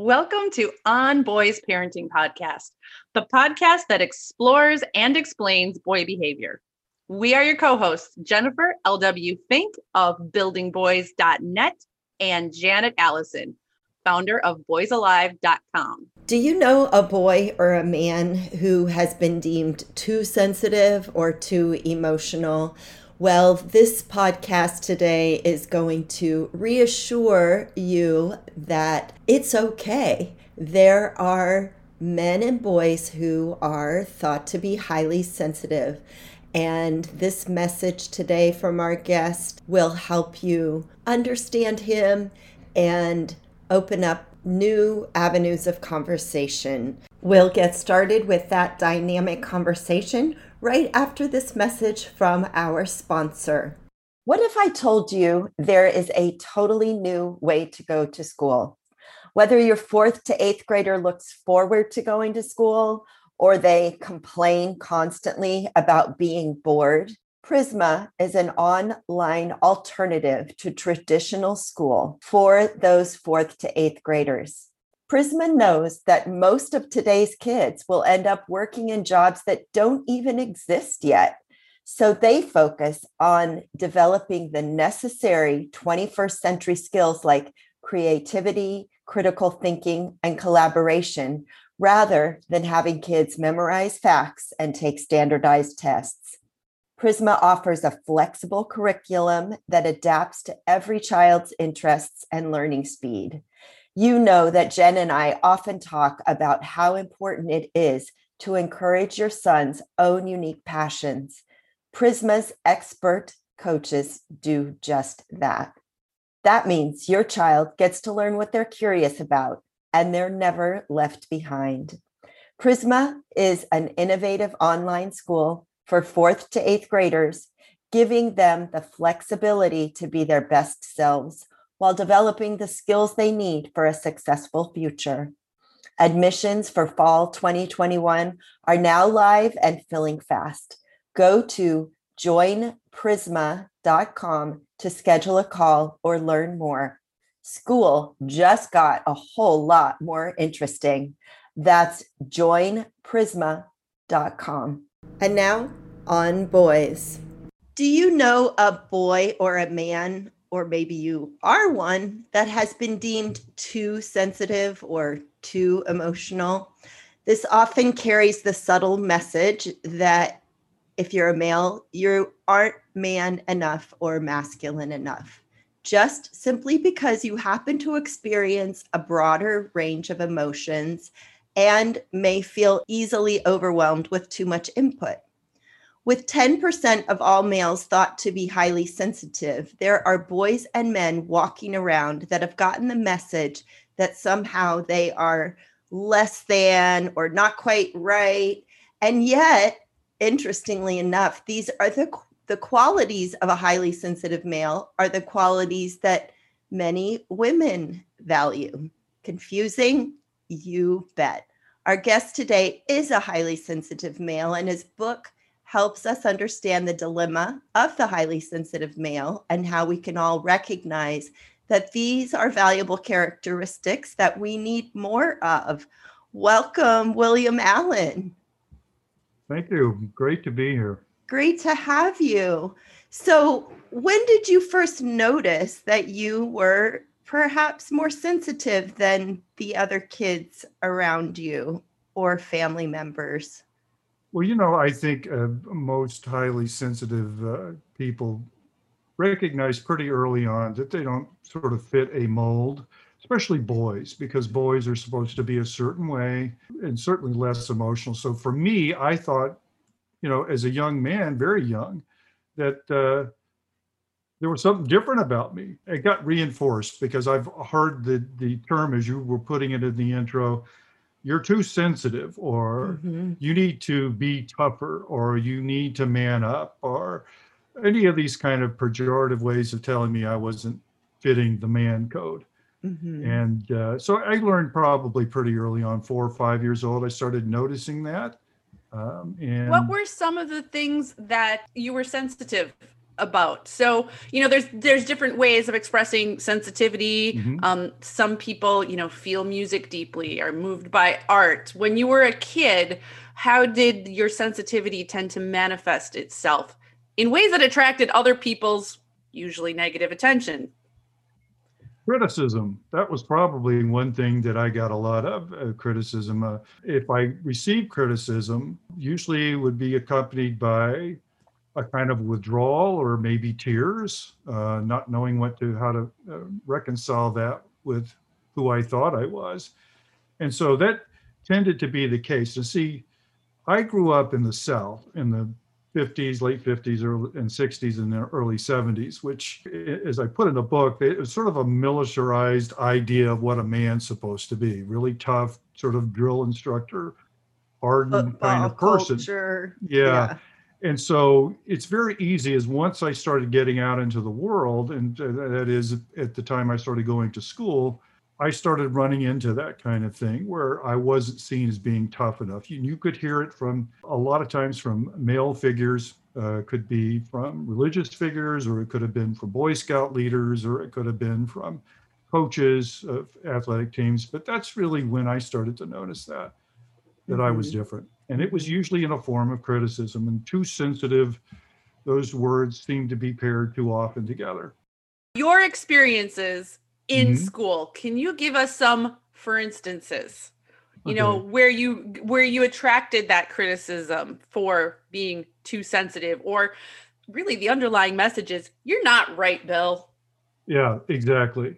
Welcome to On Boys Parenting Podcast, the podcast that explores and explains boy behavior. We are your co hosts, Jennifer L.W. Fink of buildingboys.net and Janet Allison, founder of boysalive.com. Do you know a boy or a man who has been deemed too sensitive or too emotional? Well, this podcast today is going to reassure you that it's okay. There are men and boys who are thought to be highly sensitive. And this message today from our guest will help you understand him and open up new avenues of conversation. We'll get started with that dynamic conversation right after this message from our sponsor. What if I told you there is a totally new way to go to school? Whether your fourth to eighth grader looks forward to going to school or they complain constantly about being bored, Prisma is an online alternative to traditional school for those fourth to eighth graders. Prisma knows that most of today's kids will end up working in jobs that don't even exist yet. So they focus on developing the necessary 21st century skills like creativity, critical thinking, and collaboration, rather than having kids memorize facts and take standardized tests. Prisma offers a flexible curriculum that adapts to every child's interests and learning speed you know that Jen and I often talk about how important it is to encourage your son's own unique passions. Prisma's expert coaches do just that. That means your child gets to learn what they're curious about and they're never left behind. Prisma is an innovative online school for fourth to eighth graders, giving them the flexibility to be their best selves while developing the skills they need for a successful future. Admissions for fall 2021 are now live and filling fast. Go to joinprisma.com to schedule a call or learn more. School just got a whole lot more interesting. That's joinprisma.com. And now on boys. Do you know a boy or a man or maybe you are one that has been deemed too sensitive or too emotional. This often carries the subtle message that if you're a male, you aren't man enough or masculine enough, just simply because you happen to experience a broader range of emotions and may feel easily overwhelmed with too much input. With 10% of all males thought to be highly sensitive, there are boys and men walking around that have gotten the message that somehow they are less than or not quite right. And yet, interestingly enough, these are the, the qualities of a highly sensitive male are the qualities that many women value. Confusing? You bet. Our guest today is a highly sensitive male, and his book, helps us understand the dilemma of the highly sensitive male and how we can all recognize that these are valuable characteristics that we need more of. Welcome, William Allen. Thank you. Great to be here. Great to have you. So, when did you first notice that you were perhaps more sensitive than the other kids around you or family members? Well, you know, I think uh, most highly sensitive uh, people recognize pretty early on that they don't sort of fit a mold, especially boys, because boys are supposed to be a certain way and certainly less emotional. So for me, I thought, you know, as a young man, very young, that uh, there was something different about me. It got reinforced because I've heard the the term as you were putting it in the intro, you're too sensitive, or Mhm. you need to be tougher, or you need to man up, or any of these kind of pejorative ways of telling me I wasn't fitting the man code. Mhm. And uh, so I learned probably pretty early on, four or five years old, I started noticing that. Um, and What were some of the things that you were sensitive about? So, you know, there's there's different ways of expressing sensitivity. Mhm. Um, some people, you know, feel music deeply, are moved by art. When you were a kid, how did your sensitivity tend to manifest itself in ways that attracted other people's usually negative attention? criticism that was probably one thing that i got a lot of uh, criticism uh, if i received criticism usually it would be accompanied by a kind of withdrawal or maybe tears uh, not knowing what to how to uh, reconcile that with who i thought i was and so that tended to be the case and see i grew up in the south in the 50s, late 50s, early, and 60s, and the early 70s, which, as I put in the book, it was sort of a militarized idea of what a man's supposed to be really tough, sort of drill instructor, hardened kind of person. culture. Yeah. And so it's very easy as once I started getting out into the world, and uh, that is at the time I started going to school, I started running into that kind of thing where I wasn't seen as being tough enough. You, you could hear it from a lot of times from male figures, uh, could be from religious figures, or it could have been from Boy Scout leaders, or it could have been from coaches of athletic teams. But that's really when I started to notice that that I was different. And it was usually in a form of criticism and too sensitive. Those words seem to be paired too often together. Your experiences in Mhm. school, can you give us some for instances? you know where you where you attracted that criticism for being too sensitive or really the underlying message is you're not right bill Yeah, exactly.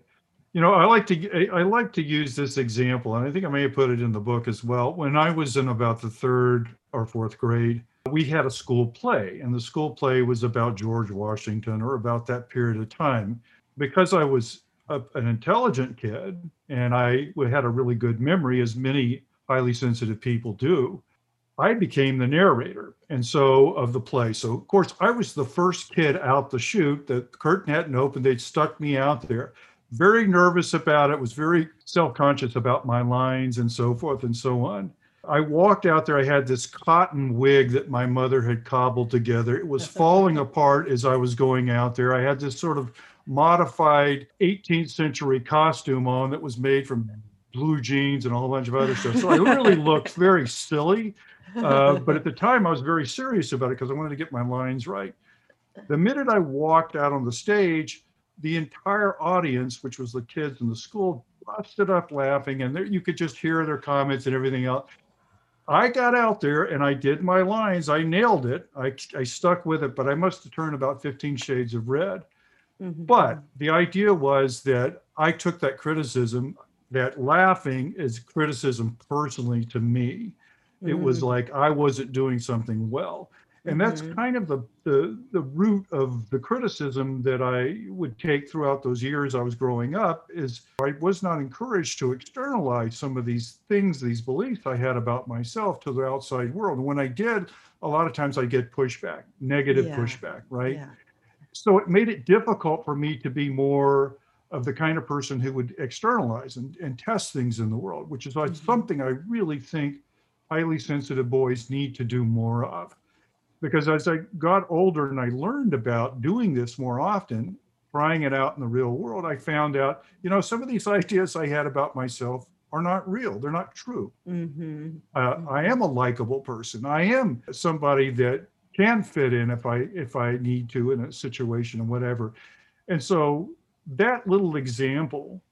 You know, I like to I like to use this example, and I think I may have put it in the book as well. When I was in about the third or fourth grade, we had a school play, and the school play was about George Washington or about that period of time. Because I was a, an intelligent kid and I had a really good memory, as many highly sensitive people do, I became the narrator. And so of the play. So, of course, I was the first kid out the chute. The curtain hadn't opened. They'd stuck me out there. Very nervous about it, was very self conscious about my lines and so forth and so on. I walked out there. I had this cotton wig that my mother had cobbled together. It was falling apart as I was going out there. I had this sort of modified 18th century costume on that was made from blue jeans and a whole bunch of other stuff. So I really looked very silly. Uh, but at the time, I was very serious about it because I wanted to get my lines right. The minute I walked out on the stage, the entire audience, which was the kids in the school, busted up laughing, and there, you could just hear their comments and everything else. I got out there and I did my lines. I nailed it. I, I stuck with it, but I must have turned about 15 shades of red. Mhm. But the idea was that I took that criticism, that laughing is criticism personally to me. It was like I wasn't doing something well. And that's Mhm. kind of the, the the root of the criticism that I would take throughout those years I was growing up is I was not encouraged to externalize some of these things, these beliefs I had about myself to the outside world. And when I did, a lot of times I get pushback, negative Yeah. pushback, right? Yeah. so it made it difficult for me to be more of the kind of person who would externalize and, and test things in the world, which is Mhm. something I really think highly sensitive boys need to do more of. Because as I got older and I learned about doing this more often, trying it out in the real world, I found out, you know, some of these ideas I had about myself are not real. They're not true. Mhm. Uh, I am a likable person. I am somebody that can fit in if I if I need to in a situation and whatever. And so that little example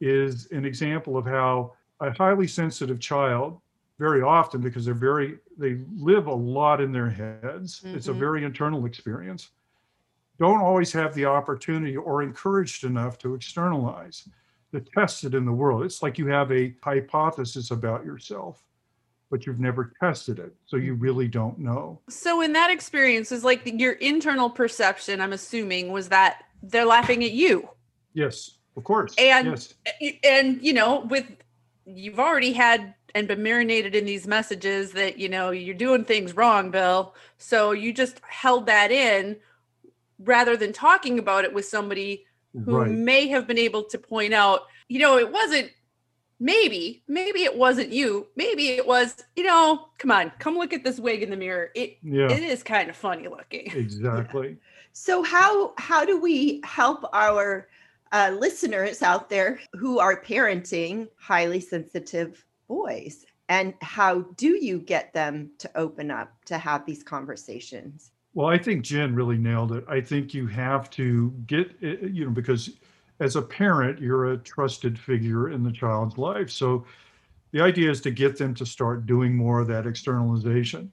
is an example of how a highly sensitive child very often because they're very they live a lot in their heads it's a Mhm. very internal experience don't always have the opportunity or encouraged enough to externalize to test it in the world it's like you have a hypothesis about yourself but you've never tested it so you really don't know so in that experience is like your internal perception i'm assuming was that they're laughing at you. Yes, of course. And yes. and you know, with you've already had and been marinated in these messages that you know you're doing things wrong, Bill. So you just held that in rather than talking about it with somebody who right. may have been able to point out, you know, it wasn't maybe, maybe it wasn't you. Maybe it was, you know, come on, come look at this wig in the mirror. It yeah. it is kind of funny looking. Exactly. So how how do we help our uh, listeners out there who are parenting highly sensitive boys? And how do you get them to open up to have these conversations? Well, I think Jen really nailed it. I think you have to get, uh, you know, because as a parent, you're a trusted figure in the child's life. So the idea is to get them to start doing more of that externalization.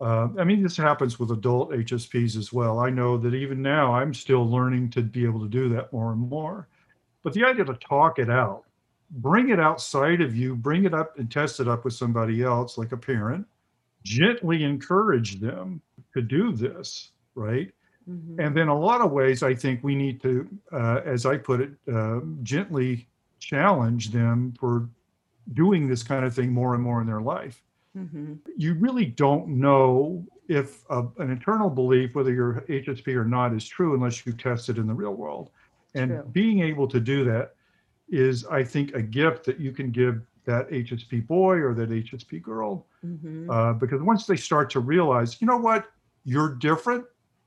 Uh, I mean, this happens with adult HSPs as well. I know that even now I'm still learning to be able to do that more and more. But the idea to talk it out, bring it outside of you, bring it up and test it up with somebody else, like a parent, gently encourage them to do this, right? Mm-hmm. And then a lot of ways, I think we need to, uh, as I put it, uh, gently challenge them for doing this kind of thing more and more in their life. Mm-hmm. You really don't know if uh, an internal belief, whether you're HSP or not, is true unless you test it in the real world. And true. being able to do that is, I think, a gift that you can give that HSP boy or that HSP girl. Mm-hmm. Uh, because once they start to realize, you know what, you're different,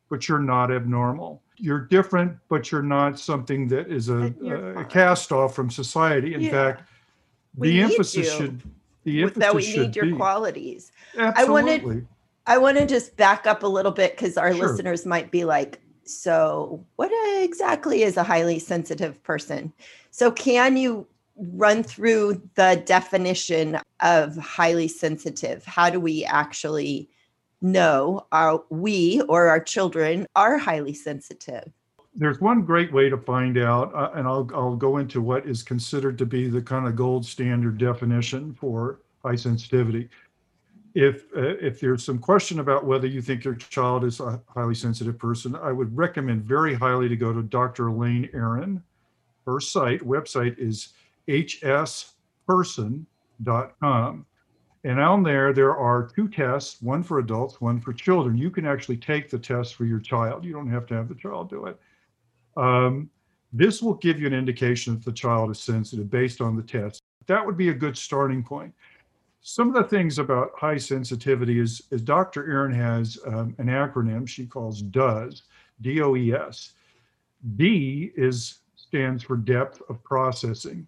but you're not abnormal. You're different, but you're not something that is a, a cast off from society. In yeah. fact, we the emphasis you. should the that we need your be. qualities. Absolutely. I wanted I want to just back up a little bit because our Sure. listeners might be like, so what exactly is a highly sensitive person? So can you run through the definition of highly sensitive? How do we actually know our we or our children are highly sensitive? There's one great way to find out, uh, and I'll, I'll go into what is considered to be the kind of gold standard definition for high sensitivity. If uh, if there's some question about whether you think your child is a highly sensitive person, I would recommend very highly to go to Dr. Elaine Aron. Her site website is hsperson.com. And on there, there are two tests, one for adults, one for children. You can actually take the test for your child. You don't have to have the child do it. Um, this will give you an indication if the child is sensitive based on the test. That would be a good starting point. Some of the things about high sensitivity is, is Dr. Aron has um, an acronym she calls DOES, D-O-E-S. D is stands for depth of processing.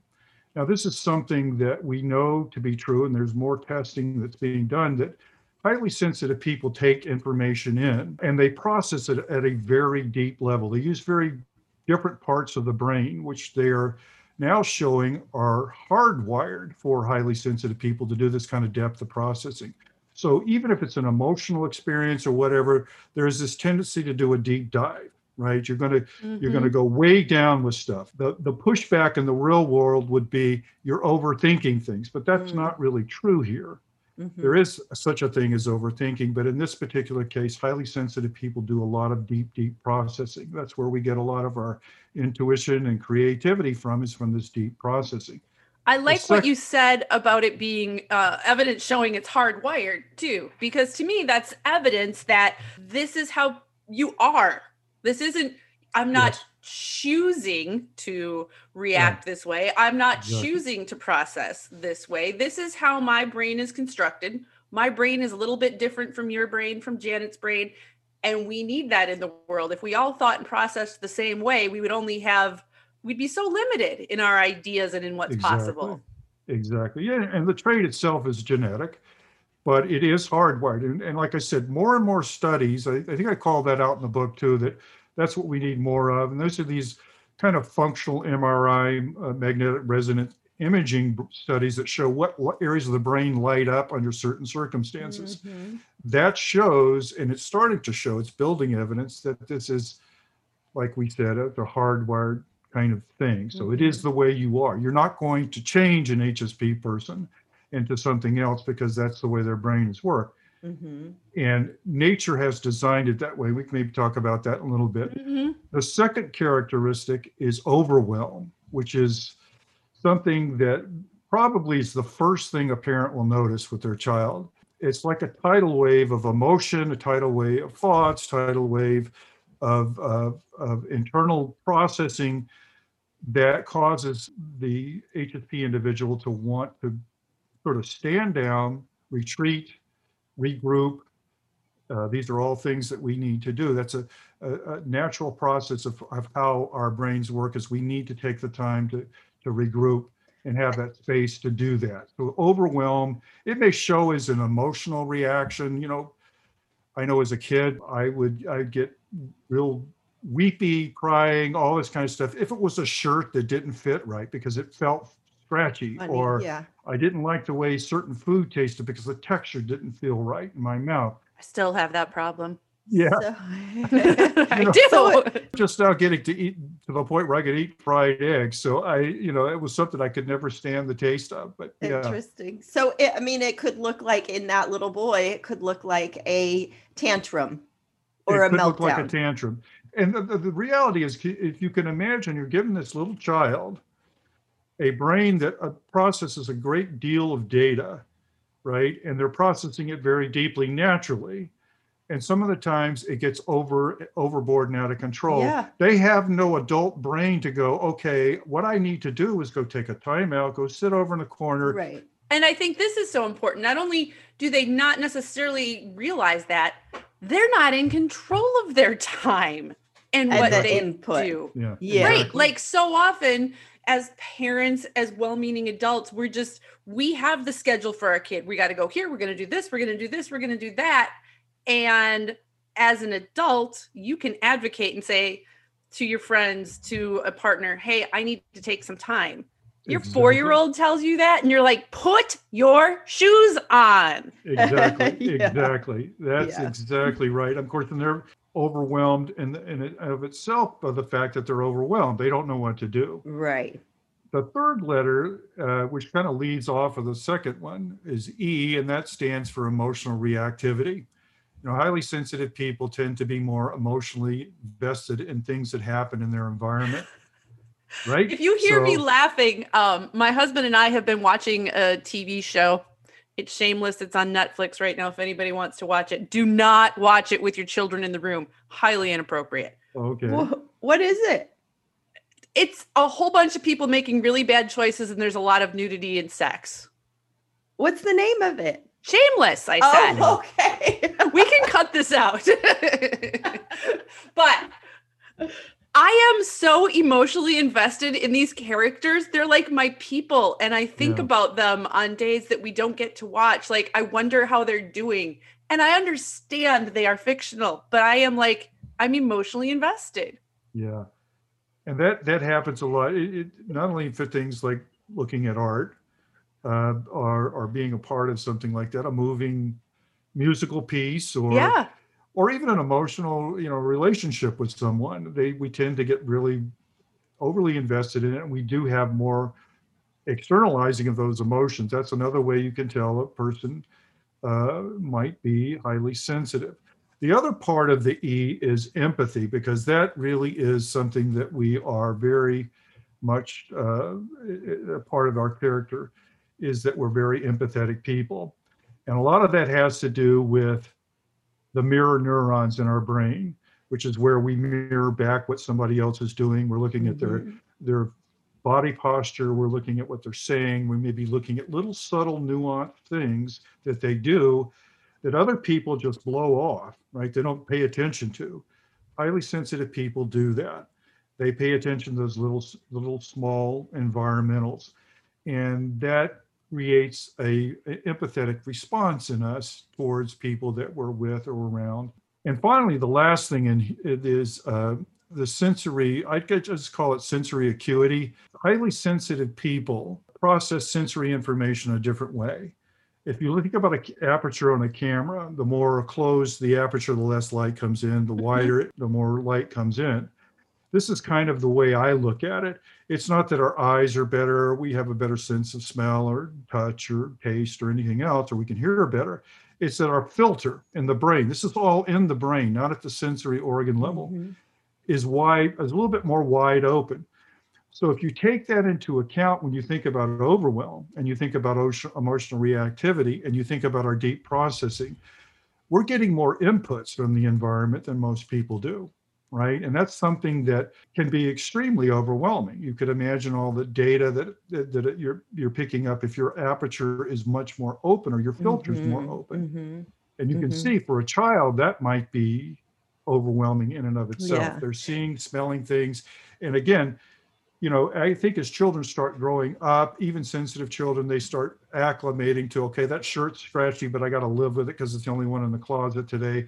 Now, this is something that we know to be true, and there's more testing that's being done that highly sensitive people take information in and they process it at a very deep level. They use very different parts of the brain, which they are now showing are hardwired for highly sensitive people to do this kind of depth of processing. So even if it's an emotional experience or whatever, there's this tendency to do a deep dive, right? You're going to mm-hmm. you're going to go way down with stuff. The the pushback in the real world would be you're overthinking things, but that's mm-hmm. not really true here. Mm-hmm. There is such a thing as overthinking, but in this particular case, highly sensitive people do a lot of deep, deep processing. That's where we get a lot of our intuition and creativity from, is from this deep processing. I like sec- what you said about it being uh, evidence showing it's hardwired too, because to me, that's evidence that this is how you are. This isn't, I'm not yes choosing to react this way. I'm not exactly. choosing to process this way. This is how my brain is constructed. My brain is a little bit different from your brain, from Janet's brain. And we need that in the world. If we all thought and processed the same way, we would only have, we'd be so limited in our ideas and in what's exactly. possible. Exactly. Yeah. And the trait itself is genetic, but it is hardwired. And, and like I said, more and more studies, I, I think I called that out in the book too, that that's what we need more of. And those are these kind of functional MRI, uh, magnetic resonance imaging studies that show what, what, areas of the brain light up under certain circumstances. Mm-hmm. That shows, and it's starting to show, it's building evidence that this is, like we said, a, a hardwired kind of thing. So mm-hmm. it is mm-hmm. the way you are. You're not going to change an HSP person into something else because that's the way their brains work. Mm-hmm. And nature has designed it that way. We can maybe talk about that a little bit. Mm-hmm. The second characteristic is overwhelm, which is something that probably is the first thing a parent will notice with their child. It's like a tidal wave of emotion, a tidal wave of thoughts, tidal wave of, of, of internal processing that causes the HSP individual to want to sort of stand down, retreat, regroup. Uh, these are all things that we need to do. That's a, a, a natural process of, of how our brains work is we need to take the time to, to regroup and have that space to do that. So overwhelm, it may show as an emotional reaction. You know, I know as a kid, I would I'd get real weepy, crying, all this kind of stuff. If it was a shirt that didn't fit right because it felt scratchy, Funny. or yeah. I didn't like the way certain food tasted because the texture didn't feel right in my mouth. I still have that problem. Yeah, So- I know, do. so just now getting to eat to the point where I could eat fried eggs. So I, you know, it was something I could never stand the taste of. But yeah, Interesting. So, it, I mean, it could look like in that little boy, it could look like a tantrum or it a could meltdown. look like a tantrum. And the, the, the reality is, if you can imagine, you're giving this little child a brain that uh, processes a great deal of data, right? And they're processing it very deeply naturally. And some of the times it gets over overboard and out of control. Yeah. They have no adult brain to go, okay, what I need to do is go take a timeout, go sit over in the corner, right. And I think this is so important. Not only do they not necessarily realize that, they're not in control of their time and, And what the they input. do. Yeah. Yeah. Right. exactly. Like so often as parents, as well-meaning adults, we're just we have the schedule for our kid. We got to go here, we're going to do this, we're going to do this, we're going to do that. And as an adult, you can advocate and say to your friends, to a partner, "Hey, I need to take some time." Your Exactly. 4-year-old tells you that and you're like, "Put your shoes on." Exactly. Yeah. Exactly. That's Yeah. exactly right. Of course, and they're overwhelmed in, in of itself by the fact that they're overwhelmed. They don't know what to do. Right. The third letter, uh, which kind of leads off of the second one, is E, and that stands for emotional reactivity. You know, highly sensitive people tend to be more emotionally vested in things that happen in their environment. Right? If you hear me laughing, um, my husband and I have been watching a TV show. It's shameless. It's on Netflix right now. If anybody wants to watch it, do not watch it with your children in the room. Highly inappropriate. Okay. Wha- what is it? It's a whole bunch of people making really bad choices, and there's a lot of nudity and sex. What's the name of it? Shameless, I oh, said. Oh, okay. we can cut this out. but I am so emotionally invested in these characters. They're like my people. And I think Yeah. about them on days that we don't get to watch. Like, I wonder how they're doing. And I understand they are fictional, but I am like, I'm emotionally invested. Yeah, and that that happens a lot. It, it not only for things like looking at art, uh, or or being a part of something like that, a moving musical piece, or yeah. Or even an emotional, you know, relationship with someone. They we tend to get really overly invested in it, and we do have more externalizing of those emotions. That's another way you can tell a person uh, might be highly sensitive. The other part of the E is empathy, because that really is something that we are very much uh, a part of our character is that we're very empathetic people. And a lot of that has to do with the mirror neurons in our brain, which is where we mirror back what somebody else is doing. We're looking at their Mhm. their body posture, we're looking at what they're saying, we may be looking at little subtle nuanced things that they do that other people just blow off, right? They don't pay attention to. Highly sensitive people do that. They pay attention to those little little small environmentals. And that creates a, a empathetic response in us towards people that we're with or around. And finally, the last thing in it is uh, the sensory, I could just call it sensory acuity. Highly sensitive people process sensory information a different way. If you think about an aperture on a camera, the more closed the aperture, the less light comes in. The wider it, the more light comes in. This is kind of the way I look at it. It's not that our eyes are better, we have a better sense of smell or touch or taste or anything else, or we can hear better. it's that our filter in the brain, this is all in the brain, not at the sensory organ level, mm-hmm. is wide, is a little bit more wide open. So if you take that into account when you think about overwhelm and you think about emotional reactivity and you think about our deep processing, we're getting more inputs from the environment than most people do right? And that's something that can be extremely overwhelming. You could imagine all the data that that, that you're you're picking up if your aperture is much more open or your filter is mm-hmm, more open. mm-hmm, and you mm-hmm. can see for a child that might be overwhelming in and of itself. Yeah. they're seeing smelling things. And again you know i think as children start growing up even sensitive children they start acclimating to okay that shirt's scratchy but i got to live with it because it's the only one in the closet today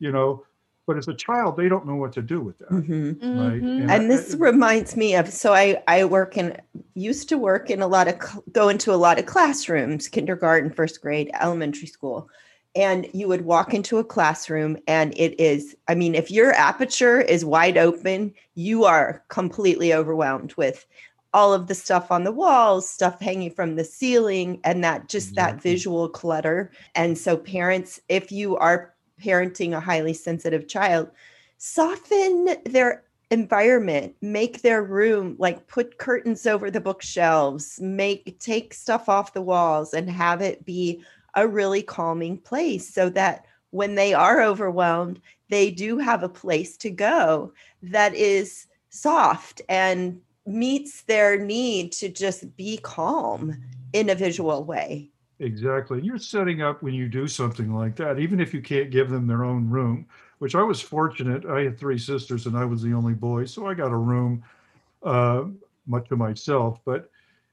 you know but as a child they don't know what to do with that mm-hmm. right mm-hmm. and, and this I, reminds me of so i i work in used to work in a lot of go into a lot of classrooms kindergarten first grade elementary school and you would walk into a classroom and it is i mean if your aperture is wide open you are completely overwhelmed with all of the stuff on the walls stuff hanging from the ceiling and that just exactly. that visual clutter and so parents if you are parenting a highly sensitive child, soften their environment make their room like put curtains over the bookshelves make take stuff off the walls and have it be a really calming place so that when they are overwhelmed they do have a place to go that is soft and meets their need to just be calm in a visual way Exactly. You're setting up when you do something like that, even if you can't give them their own room, which I was fortunate. I had three sisters and I was the only boy. So I got a room uh, much to myself. But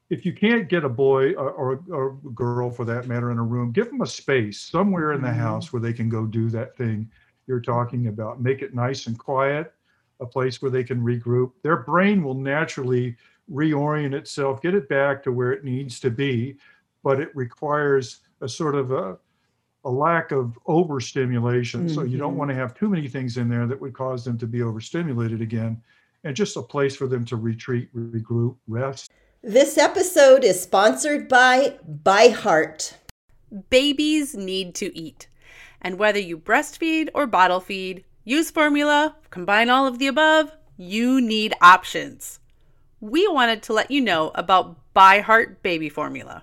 if you can't get a boy or, or, a girl for that matter in a room, give them a space somewhere in the mm-hmm. house where they can go do that thing you're talking about. Make it nice and quiet, a place where they can regroup. Their brain will naturally reorient itself, get it back to where it needs to be but it requires a sort of a, a lack of overstimulation. Mm-hmm. So you don't mm-hmm. want to have too many things in there that would cause them to be overstimulated again, and just a place for them to retreat, regroup, rest. This episode is sponsored by ByHeart. Babies need to eat. And whether you breastfeed or bottle feed, use formula, combine all of the above, you need options. We wanted to let you know about ByHeart Baby Formula.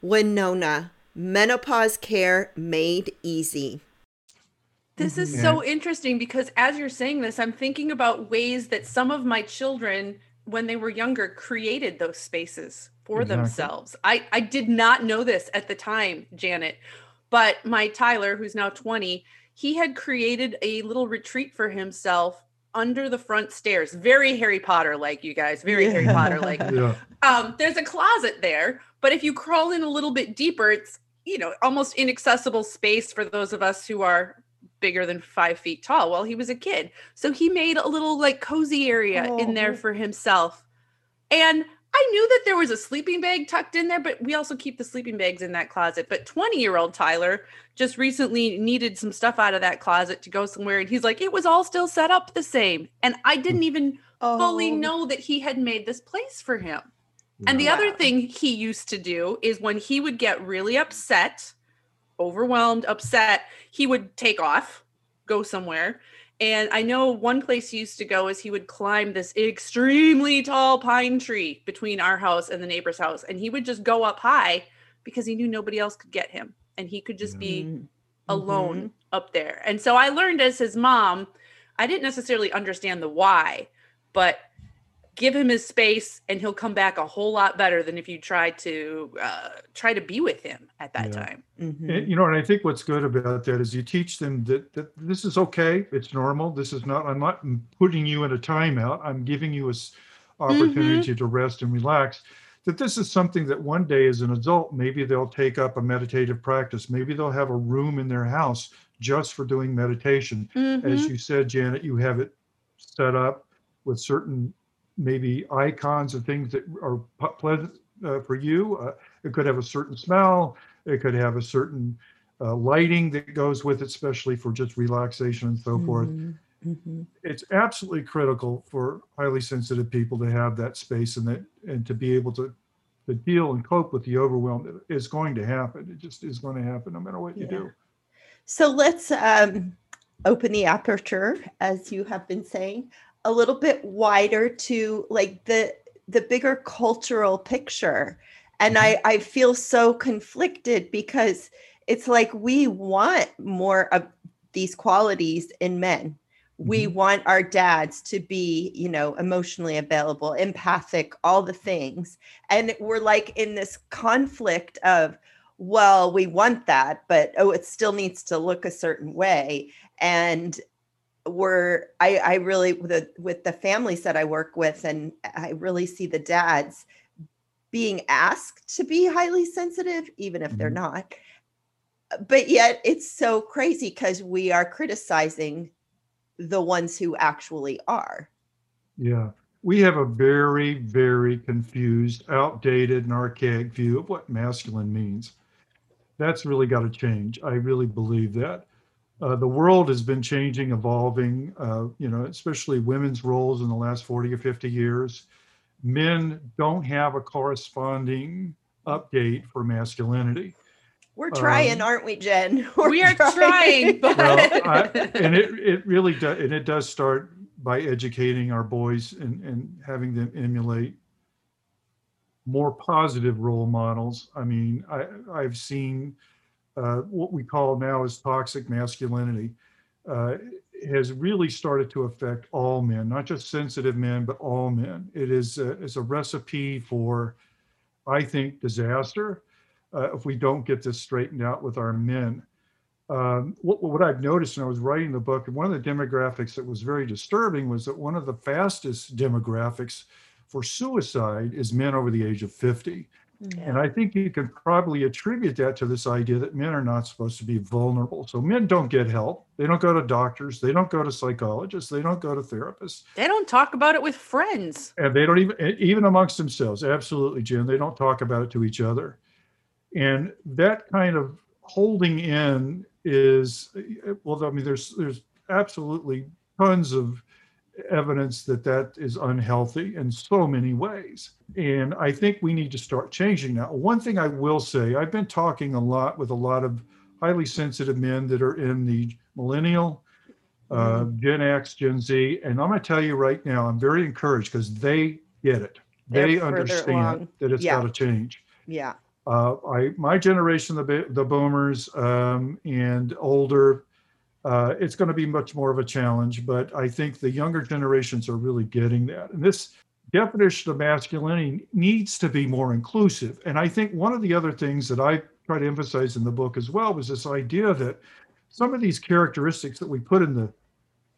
Winona, menopause care made easy. This is yeah. so interesting because as you're saying this, I'm thinking about ways that some of my children, when they were younger, created those spaces for exactly. themselves. I, I did not know this at the time, Janet, but my Tyler, who's now 20, he had created a little retreat for himself under the front stairs. Very Harry Potter like, you guys, very yeah. Harry Potter like. Yeah. Um, there's a closet there, but if you crawl in a little bit deeper, it's you know almost inaccessible space for those of us who are bigger than five feet tall. Well, he was a kid. So he made a little like cozy area oh. in there for himself. And I knew that there was a sleeping bag tucked in there, but we also keep the sleeping bags in that closet. But 20 year old Tyler just recently needed some stuff out of that closet to go somewhere. And he's like, it was all still set up the same. And I didn't even oh. fully know that he had made this place for him. And the other thing he used to do is when he would get really upset, overwhelmed, upset, he would take off, go somewhere. And I know one place he used to go is he would climb this extremely tall pine tree between our house and the neighbor's house. And he would just go up high because he knew nobody else could get him. And he could just be mm-hmm. alone mm-hmm. up there. And so I learned as his mom, I didn't necessarily understand the why, but give him his space and he'll come back a whole lot better than if you try to uh, try to be with him at that yeah. time mm-hmm. and, you know and i think what's good about that is you teach them that, that this is okay it's normal this is not i'm not putting you in a timeout i'm giving you a opportunity mm-hmm. to rest and relax that this is something that one day as an adult maybe they'll take up a meditative practice maybe they'll have a room in their house just for doing meditation mm-hmm. as you said janet you have it set up with certain maybe icons of things that are pleasant uh, for you. Uh, it could have a certain smell. It could have a certain uh, lighting that goes with it, especially for just relaxation and so mm-hmm. forth. Mm-hmm. It's absolutely critical for highly sensitive people to have that space and that and to be able to to deal and cope with the overwhelm that is going to happen. It just is going to happen no matter what yeah. you do. So let's um, open the aperture, as you have been saying a little bit wider to like the the bigger cultural picture and mm-hmm. i i feel so conflicted because it's like we want more of these qualities in men we mm-hmm. want our dads to be you know emotionally available empathic all the things and we're like in this conflict of well we want that but oh it still needs to look a certain way and were I, I really with the, with the families that I work with, and I really see the dads being asked to be highly sensitive, even if mm-hmm. they're not. But yet it's so crazy because we are criticizing the ones who actually are. Yeah. We have a very, very confused, outdated, and archaic view of what masculine means. That's really got to change. I really believe that uh, the world has been changing, evolving, uh, you know, especially women's roles in the last 40 or 50 years. Men don't have a corresponding update for masculinity. We're trying, um, aren't we, Jen? We're we are trying. trying but... well, I, and it, it really does, and it does start by educating our boys and, and having them emulate more positive role models. I mean, I, I've seen uh, what we call now is toxic masculinity. Uh, has really started to affect all men, not just sensitive men, but all men. It is a, is a recipe for, I think, disaster uh, if we don't get this straightened out with our men. Um, what, what I've noticed when I was writing the book, and one of the demographics that was very disturbing was that one of the fastest demographics for suicide is men over the age of 50. And I think you can probably attribute that to this idea that men are not supposed to be vulnerable. So men don't get help. They don't go to doctors. They don't go to psychologists. They don't go to therapists. They don't talk about it with friends. And they don't even, even amongst themselves. Absolutely, Jim. They don't talk about it to each other. And that kind of holding in is, well, I mean, there's, there's absolutely tons of evidence that that is unhealthy in so many ways. And I think we need to start changing now. One thing I will say, I've been talking a lot with a lot of highly sensitive men that are in the millennial, uh, Mm-hmm. Gen X, Gen Z, and I'm going to tell you right now, I'm very encouraged because they get it. They're They understand that it's Yeah. got to change. Yeah. Uh, I my generation, the the boomers um, and older, uh, it's going to be much more of a challenge. But I think the younger generations are really getting that. And this definition of masculinity needs to be more inclusive. And I think one of the other things that I try to emphasize in the book as well was this idea that some of these characteristics that we put in the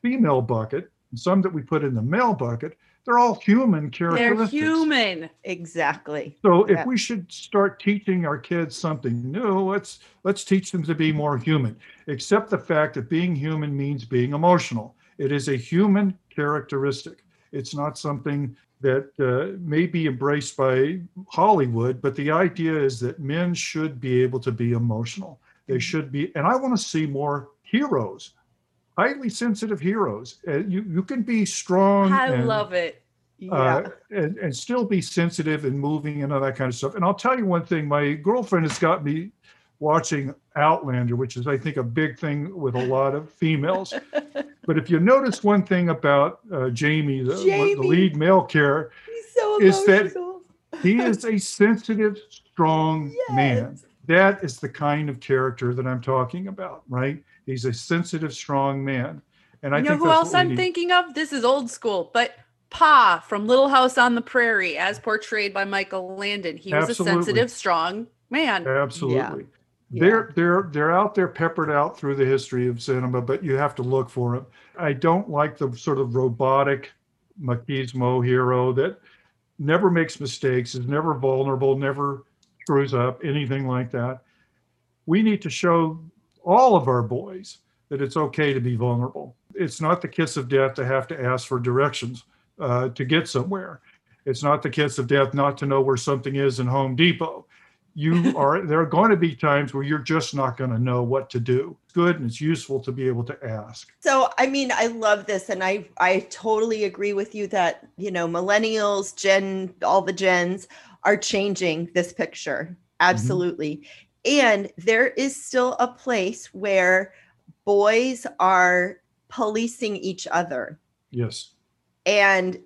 female bucket, and some that we put in the male bucket, they're all human characteristics. They're human. Exactly. So Yeah. if we should start teaching our kids something new, let's let's teach them to be more human. Accept the fact that being human means being emotional. It is a human characteristic. It's not something that uh, may be embraced by Hollywood, but the idea is that men should be able to be emotional. They should be, and I want to see more heroes, highly sensitive heroes. Uh, you you can be strong. I and- love it. Yeah. uh, and, and still be sensitive and moving and all that kind of stuff. And I'll tell you one thing: my girlfriend has got me watching Outlander, which is, I think, a big thing with a lot of females. but if you notice one thing about uh, Jamie, the, one- the lead male character, He's so is that- he is a sensitive, strong man. That is the kind of character that I'm talking about, right? He's a sensitive, strong man. And I you know think who else I'm need. thinking of? This is old school, but Pa from Little House on the Prairie, as portrayed by Michael Landon. He was Absolutely. a sensitive, strong man. Absolutely. Yeah. They're they're they're out there peppered out through the history of cinema, but you have to look for them. I don't like the sort of robotic machismo hero that never makes mistakes, is never vulnerable, never screws up, anything like that. We need to show all of our boys that it's okay to be vulnerable. It's not the kiss of death to have to ask for directions uh, to get somewhere. It's not the kiss of death not to know where something is in Home Depot. You are there are going to be times where you're just not going to know what to do. Good and it's useful to be able to ask. So I mean, I love this, and I I totally agree with you that you know millennials, Gen, all the gens are changing this picture. Absolutely, and there is still a place where boys are policing each other, yes and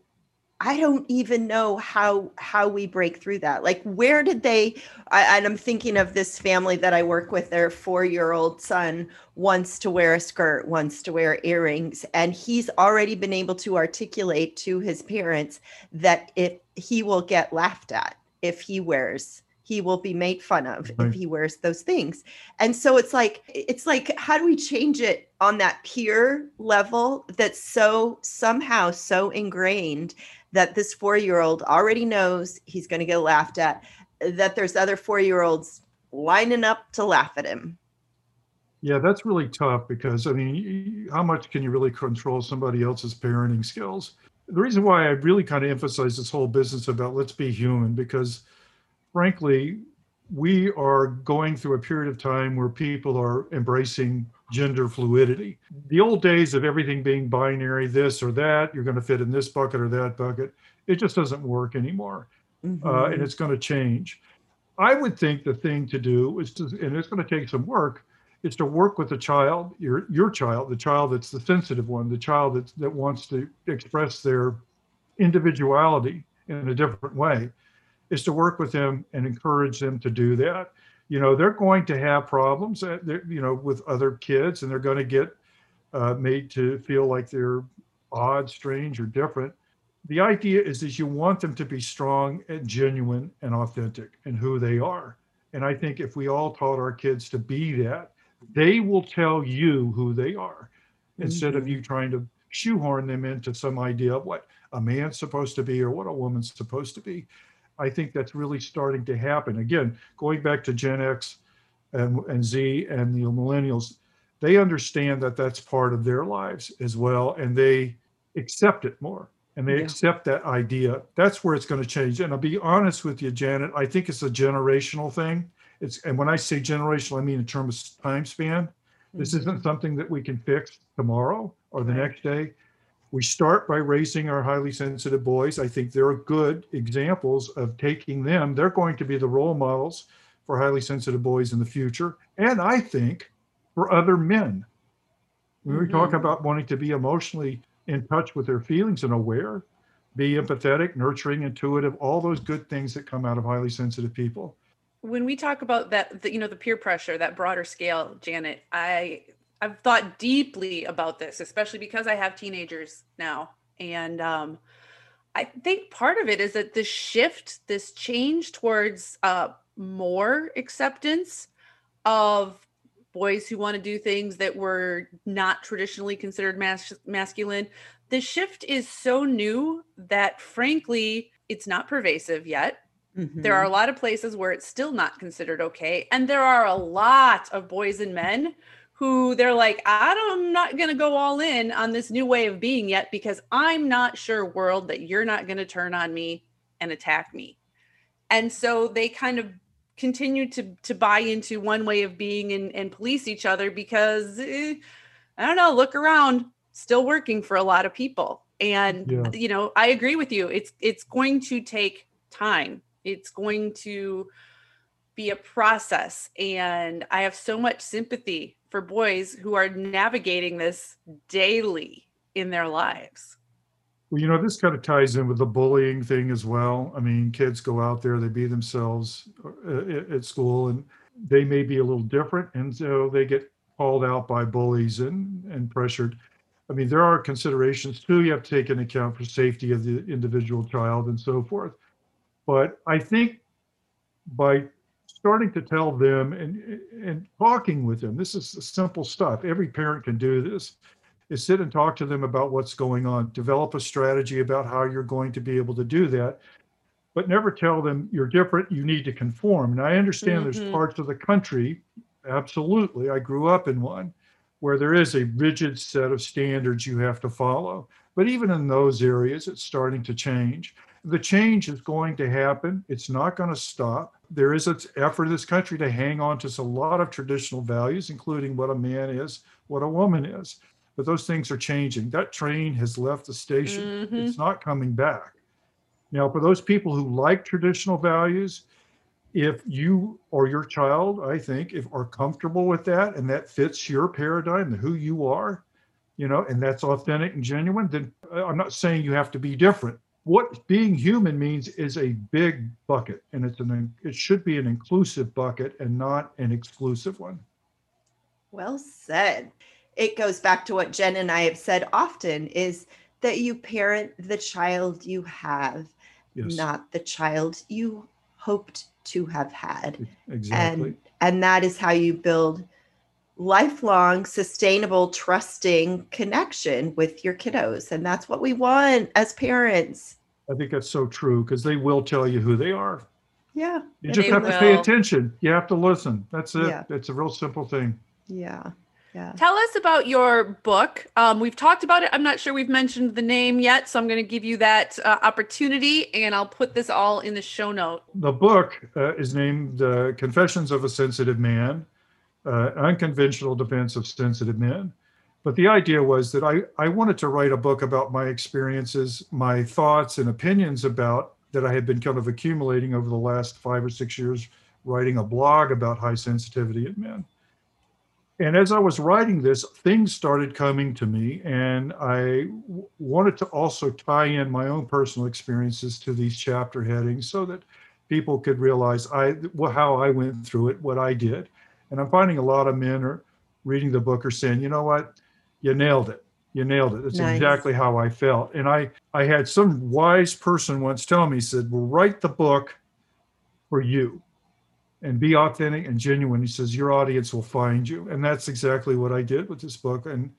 I don't even know how how we break through that. Like, where did they? I, and I'm thinking of this family that I work with. Their four year old son wants to wear a skirt, wants to wear earrings, and he's already been able to articulate to his parents that if he will get laughed at if he wears he will be made fun of Right. if he wears those things. And so it's like it's like how do we change it on that peer level that's so somehow so ingrained that this four year old already knows he's going to get laughed at that there's other four year olds lining up to laugh at him? Yeah that's really tough because i mean how much can you really control somebody else's parenting skills? The reason why i really kind of emphasize this whole business about let's be human because frankly we are going through a period of time where people are embracing gender fluidity. The old days of everything being binary, this or that, you're going to fit in this bucket or that bucket, it just doesn't work anymore. Uh, Mhm. and it's going to change. I would think the thing to do is to, and it's going to take some work, is to work with the child, your your child, the child that's the sensitive one, the child that that wants to express their individuality in a different way, is to work with them and encourage them to do that. You know, they're going to have problems, uh, you know, with other kids, and they're going to get uh, made to feel like they're odd, strange, or different. The idea is that you want them to be strong and genuine and authentic in who they are. And I think if we all taught our kids to be that, they will tell you who they are instead of Mhm. you trying to shoehorn them into some idea of what a man's supposed to be or what a woman's supposed to be. I think that's really starting to happen. Again, going back to Gen X and, and Z and the millennials, they understand that that's part of their lives as well, and they accept it more and they Yeah. accept that idea. That's where it's going to change. And I'll be honest with you, Janet, I think it's a generational thing. It's and when I say generational, I mean in terms of time span. This Mhm. isn't something that we can fix tomorrow or the Right. next day. We start by raising our highly sensitive boys. I think they're good examples of taking them. They're going to be the role models for highly sensitive boys in the future. And I think for other men. When we talk Mhm. about wanting to be emotionally in touch with their feelings and aware, be empathetic, nurturing, intuitive, all those good things that come out of highly sensitive people. when we talk about that the, you know the peer pressure that broader scale janet i i've thought deeply about this especially because i have teenagers now and um i think part of it is that this shift this change towards uh more acceptance of boys who want to do things that were not traditionally considered mas- masculine the shift is so new that frankly it's not pervasive yet there are a lot of places where it's still not considered okay. And there are a lot of boys and men who they're like, I don't, I'm not going to go all in on this new way of being yet because I'm not sure, world, that you're not going to turn on me and attack me. And so they kind of continue to to buy into one way of being and, and police each other because eh, I don't know, look around, still working for a lot of people. And Yeah. you know, I agree with you. It's it's going to take time. It's going to be a process. And I have so much sympathy for boys who are navigating this daily in their lives. Well, you know, this kind of ties in with the bullying thing as well. I mean, kids go out there, they be themselves uh, at school, and they may be a little different, and so they get called out by bullies and and pressured. I mean, there are considerations too. You have to take into account for safety of the individual child and so forth. But I think by starting to tell them and and talking with them, this is simple stuff. Every parent can do this is sit and talk to them about what's going on, develop a strategy about how you're going to be able to do that, but never tell them you're different, you need to conform. And I understand Mhm. there's parts of the country, absolutely, I grew up in one, where there is a rigid set of standards you have to follow. But even in those areas, it's starting to change. The change is going to happen. It's not going to stop. There is an effort in this country to hang on to a lot of traditional values, including what a man is, what a woman is but those things are changing. That train has left the station. Mhm. It's not coming back. Now, for those people who like traditional values, if you or your child, I think, if are comfortable with that and that fits your paradigm and who you are, you know, and that's authentic and genuine, then uh, I'm not saying you have to be different. What being human means is a big bucket, and it's an it should be an inclusive bucket and not an exclusive one. Well said. It goes back to what Jen and I have said often is that you parent the child you have, Yes, not the child you hoped to have had. exactly. And and that is how you build lifelong sustainable trusting connection with your kiddos and that's what we want as parents. I think that's so true because they will tell you who they are. Yeah. You just they have to pay attention. You have to listen. That's it. Yeah. It's a real simple thing. Yeah. Yeah. Tell us about your book. Um, we've talked about it. I'm not sure we've mentioned the name yet, so I'm going to give you that uh, opportunity, and I'll put this all in the show note. The book uh, is named uh, Confessions of a Sensitive Man, uh, Unconventional Defense of Sensitive Men. But the idea was that I, I wanted to write a book about my experiences, my thoughts and opinions about that I had been kind of accumulating over the last five or six years, writing a blog about high sensitivity in men. And as I was writing this, things started coming to me, and I w- wanted to also tie in my own personal experiences to these chapter headings so that people could realize I how I went through it, what I did. And I'm finding a lot of men are reading the book are saying, you know what, you nailed it. You nailed it. That's Nice. exactly how I felt. And I, I had some wise person once tell me, he said, well, write the book for you and be authentic and genuine. He says, your audience will find you. And that's exactly what I did with this book. And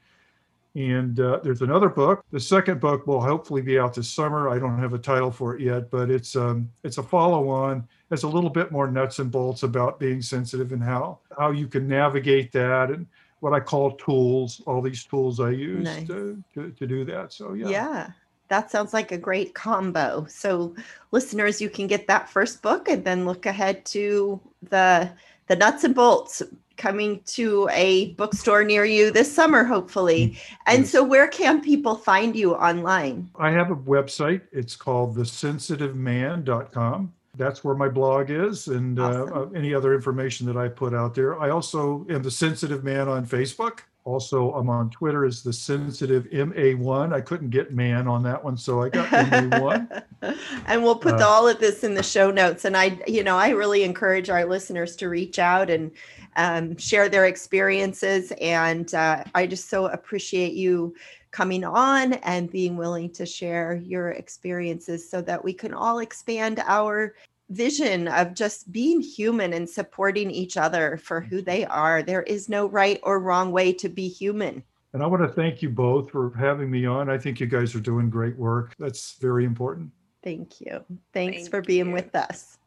and uh, there's another book. The second book will hopefully be out this summer. I don't have a title for it yet, but it's um, it's a follow-on. It's a little bit more nuts and bolts about being sensitive and how how you can navigate that and what I call tools. All these tools I use Nice. to, to to do that. So yeah. Yeah. That sounds like a great combo. So listeners, you can get that first book and then look ahead to the the nuts and bolts coming to a bookstore near you this summer, hopefully. Mm, and Yes. so where can people find you online? I have a website. It's called thesensitiveman.com. That's where my blog is and Awesome. uh, uh, any other information that I put out there. I also am the Sensitive Man on Facebook. Also, I'm on Twitter as the Sensitive MA1. I couldn't get man on that one, so I got MA1. and we'll put Uh, all of this in the show notes. And I, you know, I really encourage our listeners to reach out and um, share their experiences. And uh, I just so appreciate you coming on and being willing to share your experiences so that we can all expand our vision of just being human and supporting each other for who they mm-hmm. are. There is no right or wrong way to be human. And I want to thank you both for having me on. I think you guys are doing great work. That's very important. Thank you. Thanks Thank for being you. with us.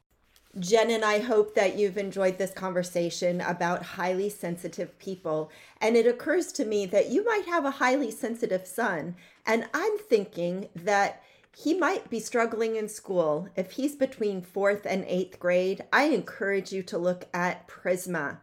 Jen and I hope that you've enjoyed this conversation about highly sensitive people. And it occurs to me that you might have a highly sensitive son. And I'm thinking that he might be struggling in school. If he's between fourth and eighth grade, I encourage you to look at Prisma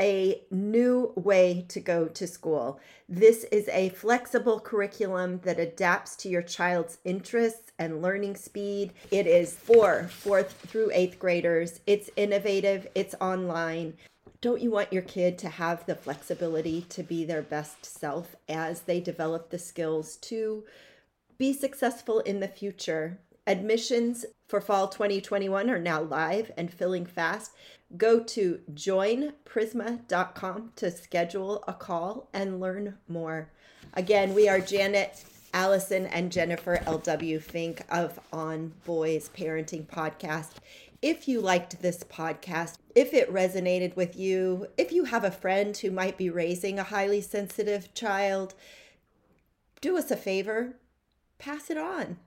a new way to go to school. This is a flexible curriculum that adapts to your child's interests and learning speed. It is for fourth through eighth graders. It's innovative, it's online. Don't you want your kid to have the flexibility to be their best self as they develop the skills to be successful in the future? Admissions for fall 2021 are now live and filling fast. Go to joinprisma.com to schedule a call and learn more. Again, we are Janet, Allison, and Jennifer L.W. Fink of On Boys Parenting Podcast. If you liked this podcast, if it resonated with you, if you have a friend who might be raising a highly sensitive child, do us a favor, pass it on.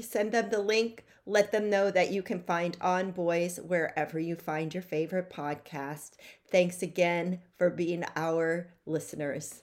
Send them the link. Let them know that you can find On Boys wherever you find your favorite podcast. Thanks again for being our listeners.